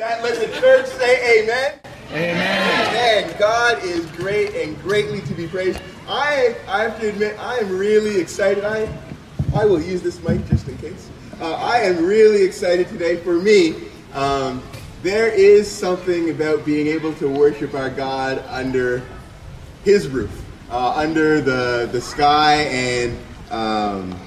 that, let the church say amen. Amen. Amen. God is great and greatly to be praised. I, I have to admit, I am really excited. I, I will use this mic just in case. Uh, I am really excited today. For me, um, there is something about being able to worship our God under His roof, uh, under the the sky and um,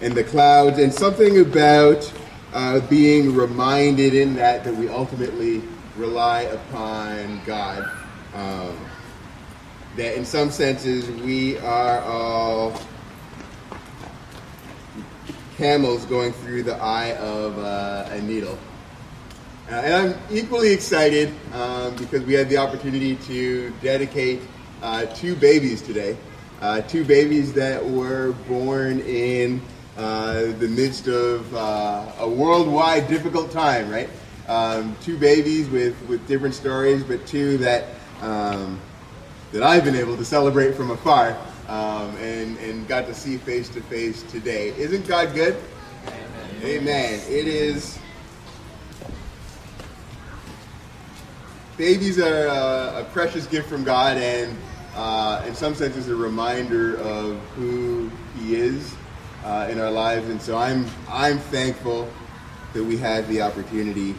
and the clouds, and something about uh, being reminded in that that we ultimately rely upon God. Um, that in some senses we are all camels going through the eye of uh, a needle. Uh, and I'm equally excited um, because we had the opportunity to dedicate uh, two babies today. Uh, two babies that were born in uh, the midst of uh, a worldwide difficult time, right? Um, two babies with, with different stories, but two that um, that I've been able to celebrate from afar um, and, and got to see face to face today. Isn't God good? Amen. Amen. It is. Babies are a, a precious gift from God, and uh, in some senses, a reminder of who He is uh, in our lives. And so I'm I'm thankful that we had the opportunity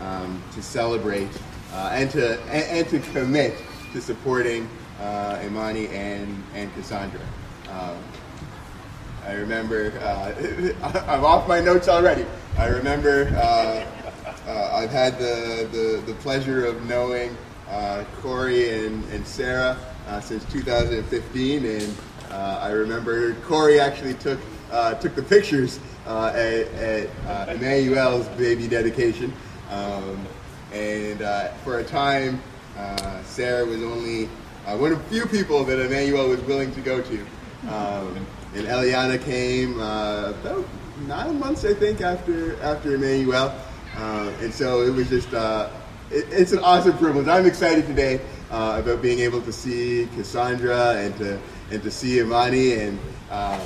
um, to celebrate uh, and to and, and, to commit to supporting uh, Imani and and Cassandra. Um, I remember uh, I'm off my notes already. I remember uh, uh, I've had the, the, the pleasure of knowing Corey and, and Sarah since 2015, and I remember Corey actually took took the pictures at, at Emmanuel's baby dedication. Um, and uh, for a time, uh, Sarah was only uh, one of few people that Emmanuel was willing to go to. Um, and Eliana came uh, about nine months, I think, after after Emmanuel. Uh, and so it was just, uh, it, it's an awesome privilege. I'm excited today about being able to see Cassandra and to and to see Imani and um,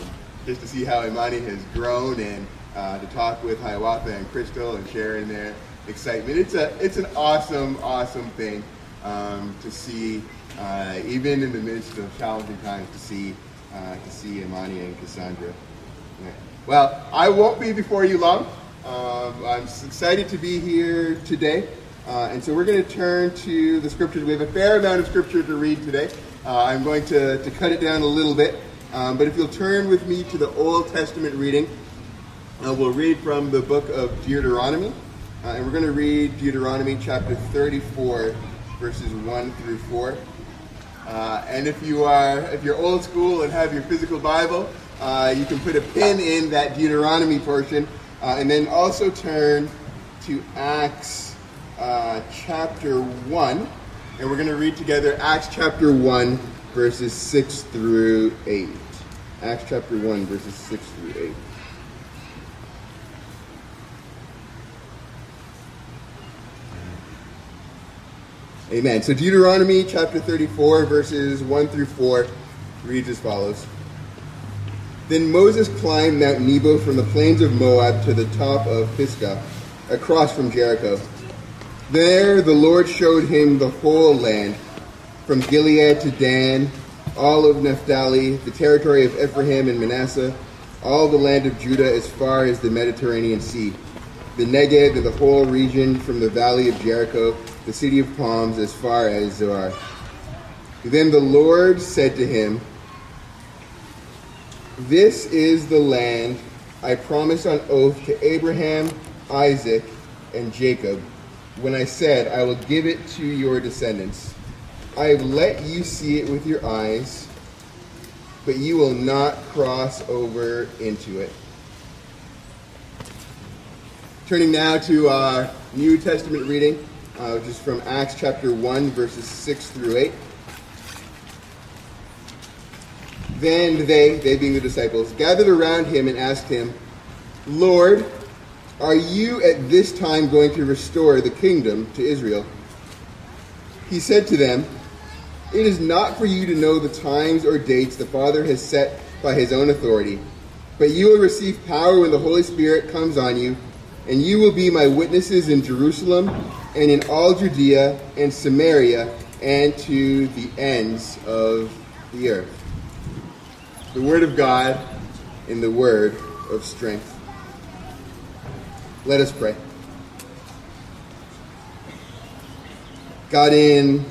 just to see how Imani has grown and to talk with Hiawatha and Crystal and Sharon their excitement. It's a it's an awesome awesome thing um, to see, uh, even in the midst of challenging times, to see uh, to see Imani and Cassandra. Yeah. Well, I won't be before you long. Um, I'm excited to be here today. Uh, and so we're going to turn to the scriptures. We have a fair amount of scripture to read today. Uh, I'm going to, to cut it down a little bit. Um, but if you'll turn with me to the Old Testament reading, uh, we'll read from the book of Deuteronomy. Uh, and we're going to read Deuteronomy chapter 34, verses 1 through 4. Uh, and if you are, if you're old school and have your physical Bible, uh, you can put a pin in that Deuteronomy portion, uh, and then also turn to Acts uh, chapter 1, and we're going to read together Acts chapter 1, verses 6 through 8. Acts chapter 1, verses 6 through 8. Amen. So Deuteronomy chapter 34, verses 1 through 4 reads as follows. Then Moses climbed Mount Nebo from the plains of Moab to the top of Pisgah, across from Jericho. There the Lord showed him the whole land, from Gilead to Dan, all of Naphtali, the territory of Ephraim and Manasseh, all the land of Judah as far as the Mediterranean Sea, the Negev and the whole region from the valley of Jericho the city of palms, as far as Zoar. Then the Lord said to him, This is the land I promised on oath to Abraham, Isaac, and Jacob, when I said, I will give it to your descendants. I have let you see it with your eyes, but you will not cross over into it. Turning now to our New Testament reading uh, which is from Acts chapter 1, verses 6 through 8. Then they, they being the disciples, gathered around him and asked him, Lord, are you at this time going to restore the kingdom to Israel? He said to them, It is not for you to know the times or dates the Father has set by his own authority, but you will receive power when the Holy Spirit comes on you, and you will be my witnesses in Jerusalem and in all Judea and Samaria and to the ends of the earth. The Word of God in the Word of strength. Let us pray. God, in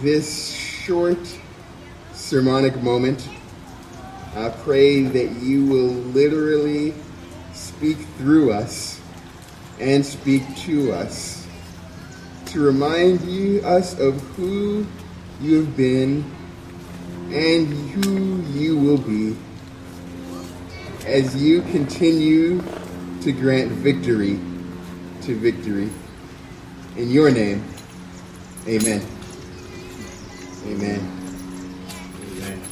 this short sermonic moment, I pray that you will literally speak through us and speak to us to remind you us of who you have been and who you will be as you continue to grant victory to victory. In your name, amen. Amen. Amen.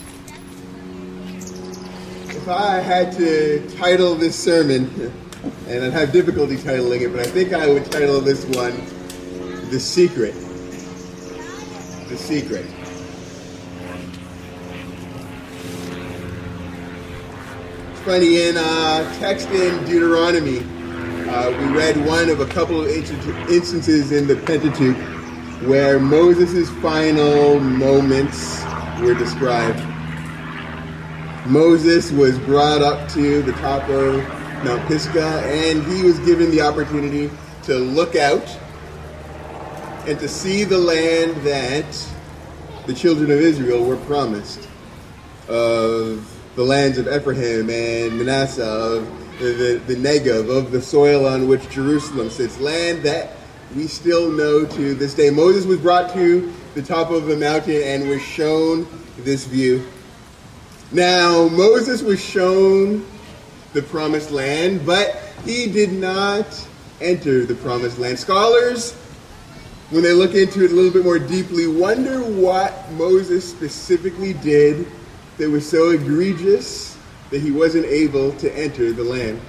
If I had to title this sermon, and I'd have difficulty titling it, but I think I would title this one The Secret. The Secret. It's funny, in uh, text in Deuteronomy, uh, we read one of a couple of instances in the Pentateuch where Moses' final moments were described. Moses was brought up to the top of Mount Pisgah and he was given the opportunity to look out and to see the land that the children of Israel were promised of the lands of Ephraim and Manasseh, of the, the, the Negev, of the soil on which Jerusalem sits, land that we still know to this day. Moses was brought to the top of the mountain and was shown this view. Now, Moses was shown the promised land, but he did not enter the promised land. Scholars, when they look into it a little bit more deeply, wonder what Moses specifically did that was so egregious that he wasn't able to enter the land.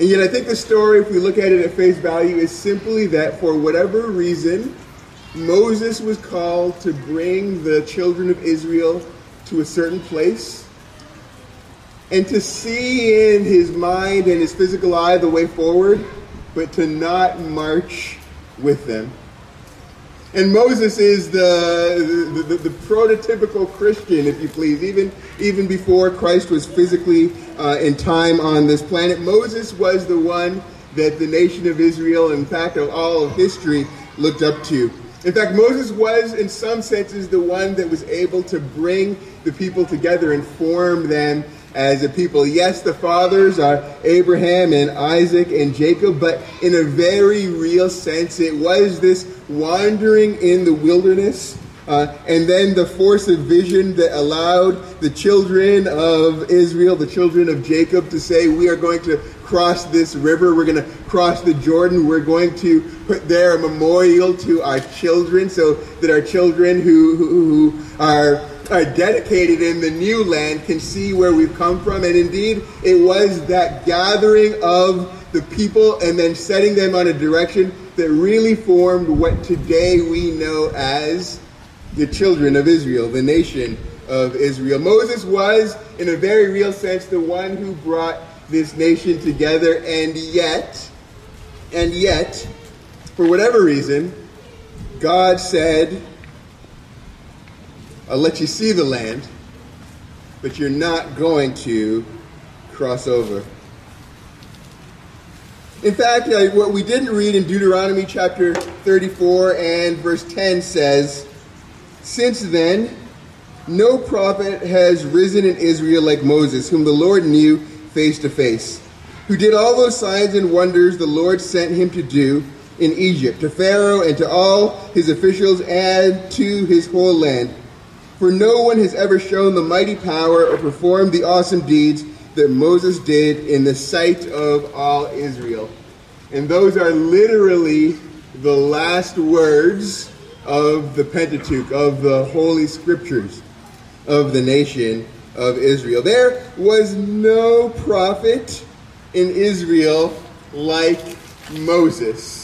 And yet, I think the story, if we look at it at face value, is simply that for whatever reason, Moses was called to bring the children of Israel to a certain place and to see in his mind and his physical eye the way forward, but to not march with them. And Moses is the, the, the, the, prototypical Christian, if you please. Even, even before Christ was physically uh, in time on this planet, Moses was the one that the nation of Israel, in fact, of all of history, looked up to. In fact, Moses was, in some senses, the one that was able to bring the people together and form them as a people. Yes, the fathers are Abraham and Isaac and Jacob, but in a very real sense, it was this wandering in the wilderness. Uh, and then the force of vision that allowed the children of Israel, the children of Jacob, to say, We are going to cross this river. We're going to cross the Jordan. We're going to put there a memorial to our children so that our children who, who, who are are dedicated in the new land can see where we've come from. And indeed, it was that gathering of the people and then setting them on a direction that really formed what today we know as the children of Israel, the nation of Israel. Moses was, in a very real sense, the one who brought this nation together, and yet, and yet, for whatever reason, God said, I'll let you see the land, but you're not going to cross over. In fact, what we didn't read in Deuteronomy chapter 34 and verse 10 says, Since then, no prophet has risen in Israel like Moses, whom the Lord knew face to face, who did all those signs and wonders the Lord sent him to do in Egypt, to Pharaoh and to all his officials and to his whole land. For no one has ever shown the mighty power or performed the awesome deeds that Moses did in the sight of all Israel. And those are literally the last words of the Pentateuch, of the Holy Scriptures of the nation of Israel. There was no prophet in Israel like Moses.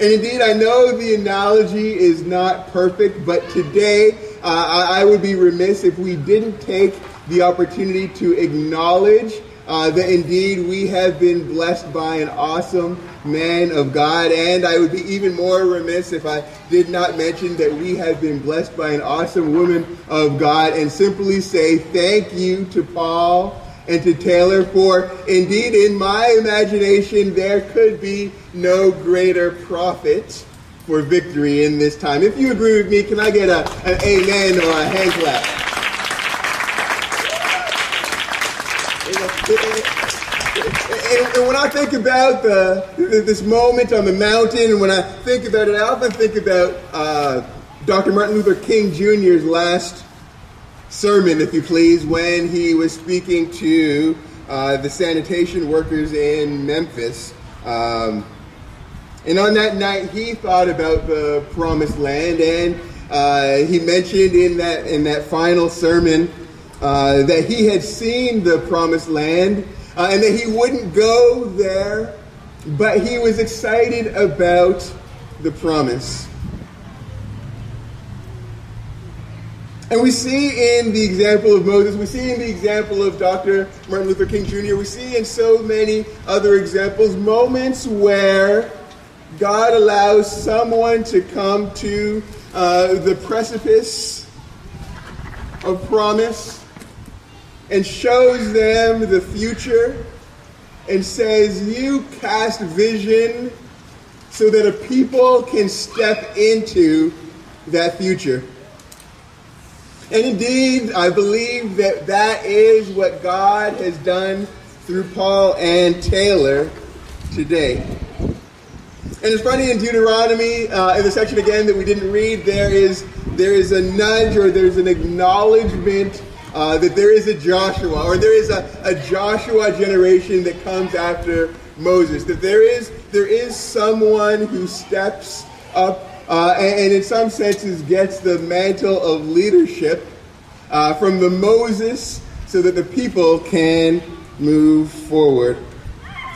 And indeed, I know the analogy is not perfect, but today uh, I, would be remiss if we didn't take the opportunity to acknowledge uh, that indeed we have been blessed by an awesome man of God. And I would be even more remiss if I did not mention that we have been blessed by an awesome woman of God and simply say thank you to Paul and to Taylor, for indeed, in my imagination, there could be no greater prophet for victory in this time. If you agree with me, can I get a, an amen or a hand clap? And, when I think about the, this moment on the mountain, and when I think about it, I often think about uh, Dr. Martin Luther King Jr.'s last sermon, if you please, when he was speaking to uh, the sanitation workers in Memphis. Um, and on that night, he thought about the promised land, and uh, he mentioned in that in that final sermon uh, that he had seen the promised land, uh, and that he wouldn't go there, but he was excited about the promise. And we see in the example of Moses, we see in the example of Dr. Martin Luther King Jr., we see in so many other examples moments where God allows someone to come to uh, the precipice of promise and shows them the future and says, You cast vision so that a people can step into that future. And indeed, I believe that that is what God has done through Paul and Taylor today. And it's funny in Deuteronomy, uh, in the section again that we didn't read, there is there is a nudge or there's an acknowledgement uh, that there is a Joshua or there is a, a Joshua generation that comes after Moses. That there is there is someone who steps up uh, and, and, in some senses gets the mantle of leadership uh, from the Moses so that the people can move forward.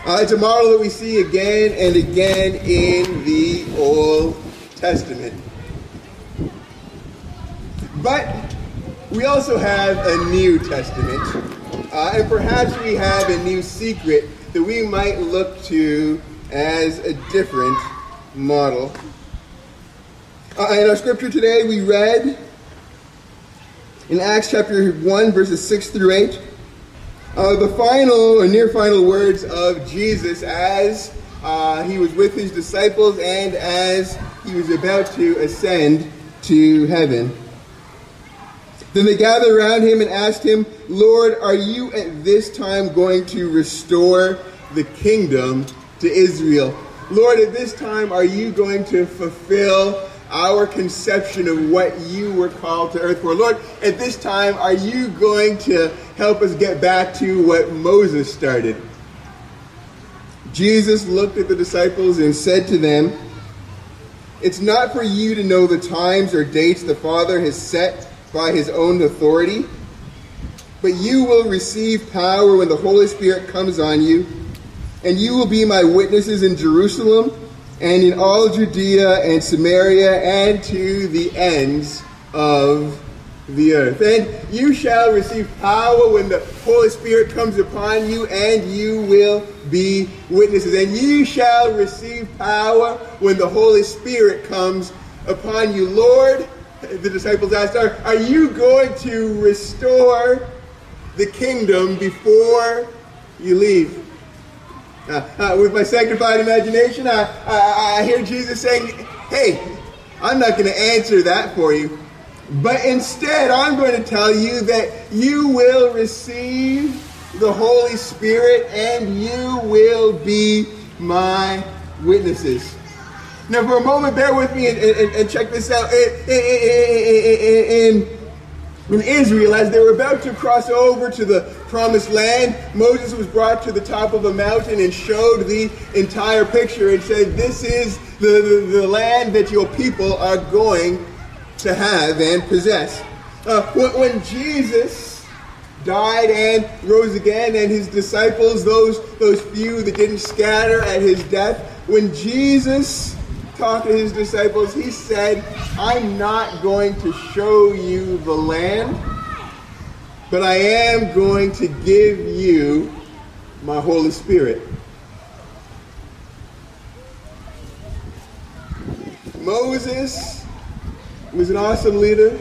Uh, it's a model that we see again and again in the Old Testament. But we also have a New Testament, uh, and perhaps we have a new secret that we might look to as a different model. Uh, in our scripture today, we read in Acts chapter 1, verses 6 through 8, uh, the final or near final words of Jesus as uh, he was with his disciples and as he was about to ascend to heaven. Then they gathered around him and asked him, Lord, are you at this time going to restore the kingdom to Israel? Lord, at this time, are you going to fulfill our conception of what you were called to earth for. Lord, at this time, are you going to help us get back to what Moses started? Jesus looked at the disciples and said to them, It's not for you to know the times or dates the Father has set by his own authority, but you will receive power when the Holy Spirit comes on you, and you will be my witnesses in Jerusalem and in all Judea and Samaria and to the ends of the earth. And you shall receive power when the Holy Spirit comes upon you, and you will be witnesses. And you shall receive power when the Holy Spirit comes upon you. Lord, the disciples asked, Are, are you going to restore the kingdom before you leave? Uh, uh, with my sanctified imagination, I, I, I hear Jesus saying, Hey, I'm not going to answer that for you. But instead, I'm going to tell you that you will receive the Holy Spirit and you will be my witnesses. Now, for a moment, bear with me and, and, and check this out. In, in, in Israel, as they were about to cross over to the promised land, Moses was brought to the top of a mountain and showed the entire picture and said, This is the, the, the land that your people are going to have and possess. Uh, when, when Jesus died and rose again, and his disciples, those, those few that didn't scatter at his death, when Jesus talked to his disciples, he said, I'm not going to show you the land, but I am going to give you my Holy Spirit. Moses was an awesome leader.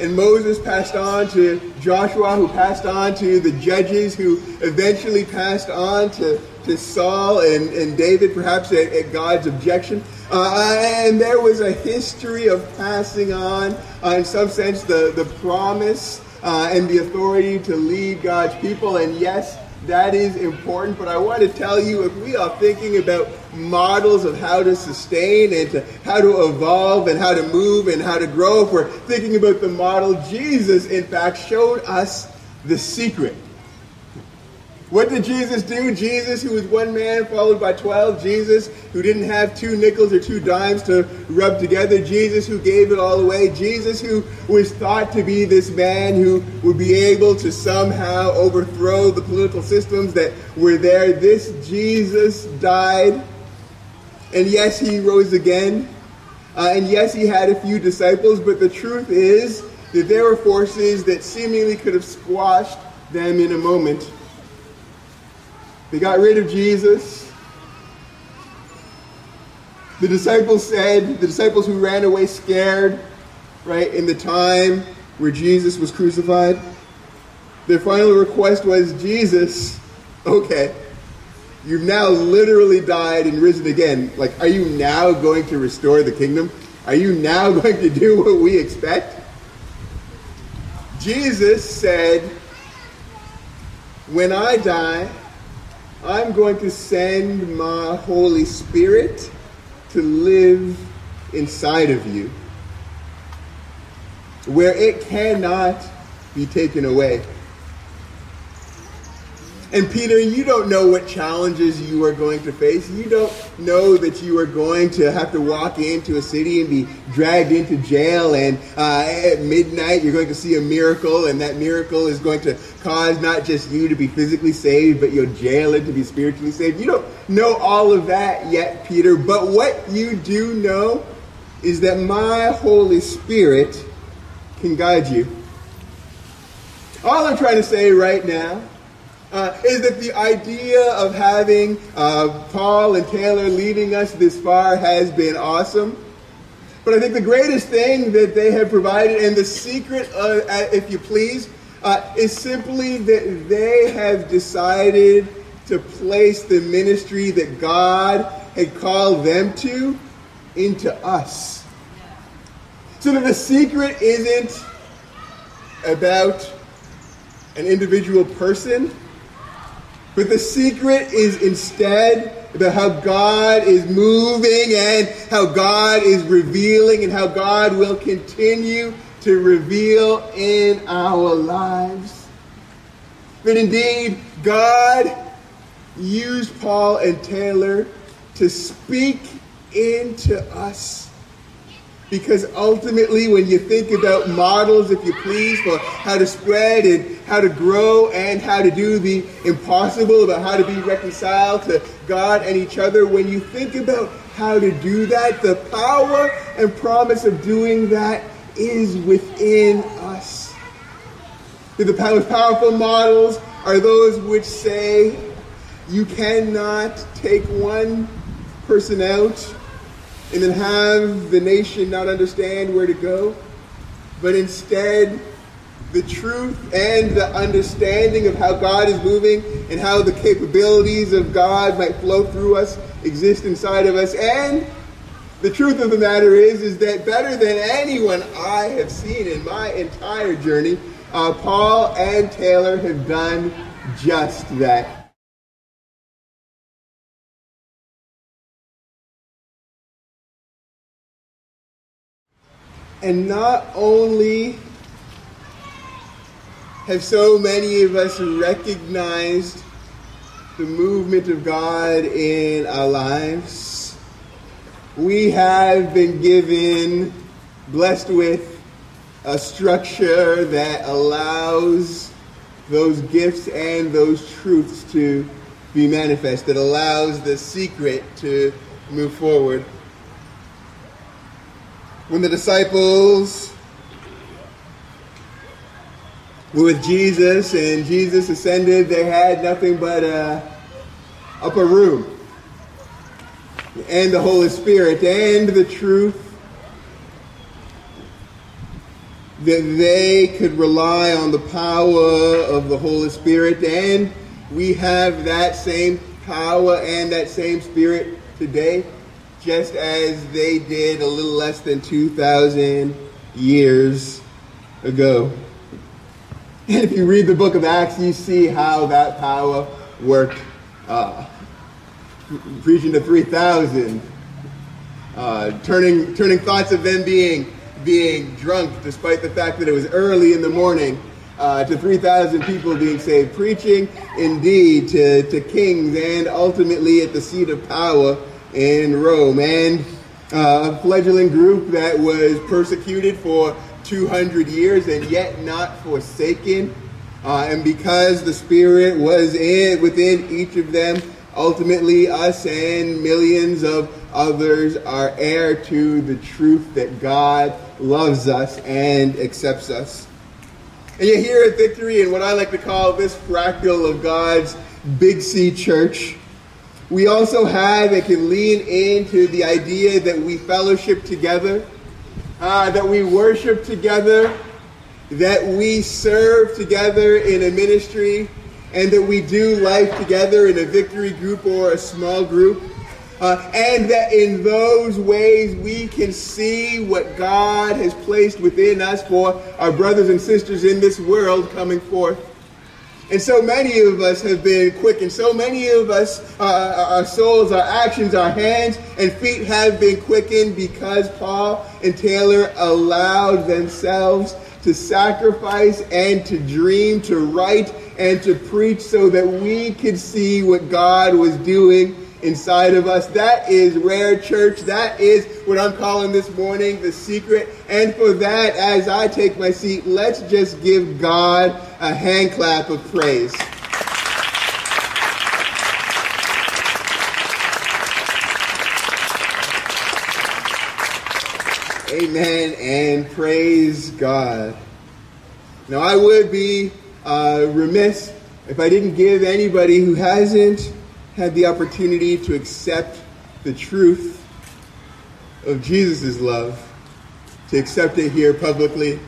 And Moses passed on to Joshua, who passed on to the judges, who eventually passed on to, to Saul and, and David, perhaps at, at God's objection. Uh, and there was a history of passing on, uh, in some sense, the, the promise uh, and the authority to lead God's people. And yes, that is important. But I want to tell you if we are thinking about models of how to sustain and to how to evolve and how to move and how to grow, if we're thinking about the model, Jesus, in fact, showed us the secret. What did Jesus do? Jesus, who was one man followed by 12. Jesus, who didn't have two nickels or two dimes to rub together. Jesus, who gave it all away. Jesus, who was thought to be this man who would be able to somehow overthrow the political systems that were there. This Jesus died. And yes, he rose again. Uh, and yes, he had a few disciples. But the truth is that there were forces that seemingly could have squashed them in a moment. They got rid of Jesus. The disciples said, the disciples who ran away scared, right, in the time where Jesus was crucified, their final request was, Jesus, okay, you've now literally died and risen again. Like, are you now going to restore the kingdom? Are you now going to do what we expect? Jesus said, when I die, I'm going to send my Holy Spirit to live inside of you, where it cannot be taken away. And Peter, you don't know what challenges you are going to face. You don't know that you are going to have to walk into a city and be dragged into jail. And uh, at midnight, you're going to see a miracle, and that miracle is going to cause not just you to be physically saved, but your jailer to be spiritually saved. You don't know all of that yet, Peter. But what you do know is that my Holy Spirit can guide you. All I'm trying to say right now uh, is that the idea of having uh, Paul and Taylor leading us this far has been awesome. But I think the greatest thing that they have provided, and the secret, uh, if you please, uh, is simply that they have decided to place the ministry that God had called them to into us. So that the secret isn't about an individual person but the secret is instead about how God is moving and how God is revealing and how God will continue to reveal in our lives. That indeed, God used Paul and Taylor to speak into us because ultimately, when you think about models, if you please, for how to spread and how to grow and how to do the impossible, about how to be reconciled to God and each other, when you think about how to do that, the power and promise of doing that is within us. The powerful models are those which say you cannot take one person out and then have the nation not understand where to go, but instead the truth and the understanding of how God is moving and how the capabilities of God might flow through us exist inside of us. And the truth of the matter is, is that better than anyone I have seen in my entire journey, uh, Paul and Taylor have done just that. And not only have so many of us recognized the movement of God in our lives, we have been given, blessed with a structure that allows those gifts and those truths to be manifest, that allows the secret to move forward when the disciples were with Jesus, and Jesus ascended. They had nothing but a upper room and the Holy Spirit and the truth that they could rely on the power of the Holy Spirit. And we have that same power and that same spirit today, just as they did a little less than 2,000 years ago. And if you read the book of Acts, you see how that power worked. Uh, preaching to 3,000, uh, turning, turning thoughts of them being being drunk, despite the fact that it was early in the morning, uh, to 3,000 people being saved, preaching indeed to, to kings and ultimately at the seat of power in Rome. And uh, a fledgling group that was persecuted for 200 years and yet not forsaken. Uh, and because the Spirit was in within each of them, ultimately us and millions of others are heir to the truth that God loves us and accepts us. And yet, here at Victory, in what I like to call this fractal of God's Big C church, we also have and can lean into the idea that we fellowship together, uh, that we worship together, that we serve together in a ministry, and that we do life together in a victory group or a small group. Uh, and that in those ways we can see what God has placed within us for our brothers and sisters in this world coming forth. And so many of us have been quickened. So many of us, uh, our souls, our actions, our hands and feet have been quickened because Paul and Taylor allowed themselves to sacrifice and to dream, to write and to preach so that we could see what God was doing inside of us. That is rare church. That is what I'm calling this morning the secret. And for that, as I take my seat, let's just give God a hand clap of praise. Amen and praise God. Now, I would be uh, remiss if I didn't give anybody who hasn't had the opportunity to accept the truth of Jesus' love, to accept it here publicly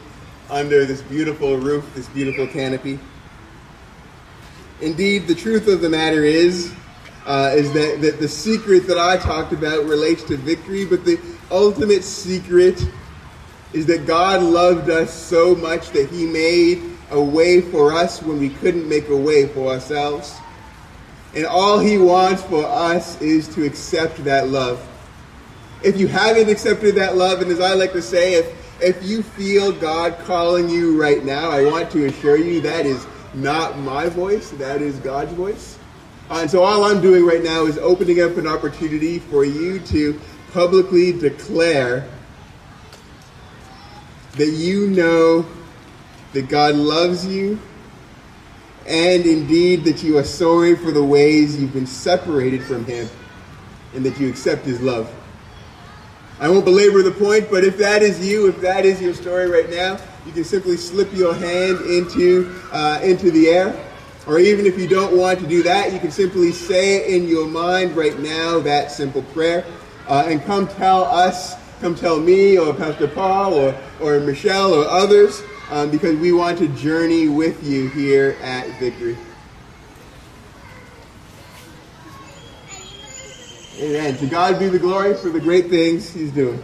under this beautiful roof, this beautiful canopy. Indeed, the truth of the matter is, uh, is that, that the secret that I talked about relates to victory, but the ultimate secret is that God loved us so much that he made a way for us when we couldn't make a way for ourselves. And all he wants for us is to accept that love. If you haven't accepted that love, and as I like to say, if, if you feel God calling you right now, I want to assure you that is not my voice, that is God's voice. Uh, and so all I'm doing right now is opening up an opportunity for you to publicly declare that you know that God loves you and indeed that you are sorry for the ways you've been separated from Him and that you accept His love. I won't belabor the point, but if that is you, if that is your story right now, you can simply slip your hand into, uh, into the air. Or even if you don't want to do that, you can simply say in your mind right now that simple prayer uh, and come tell us, come tell me or Pastor Paul or, or Michelle or others um, because we want to journey with you here at Victory. Amen. To God be the glory for the great things He's doing.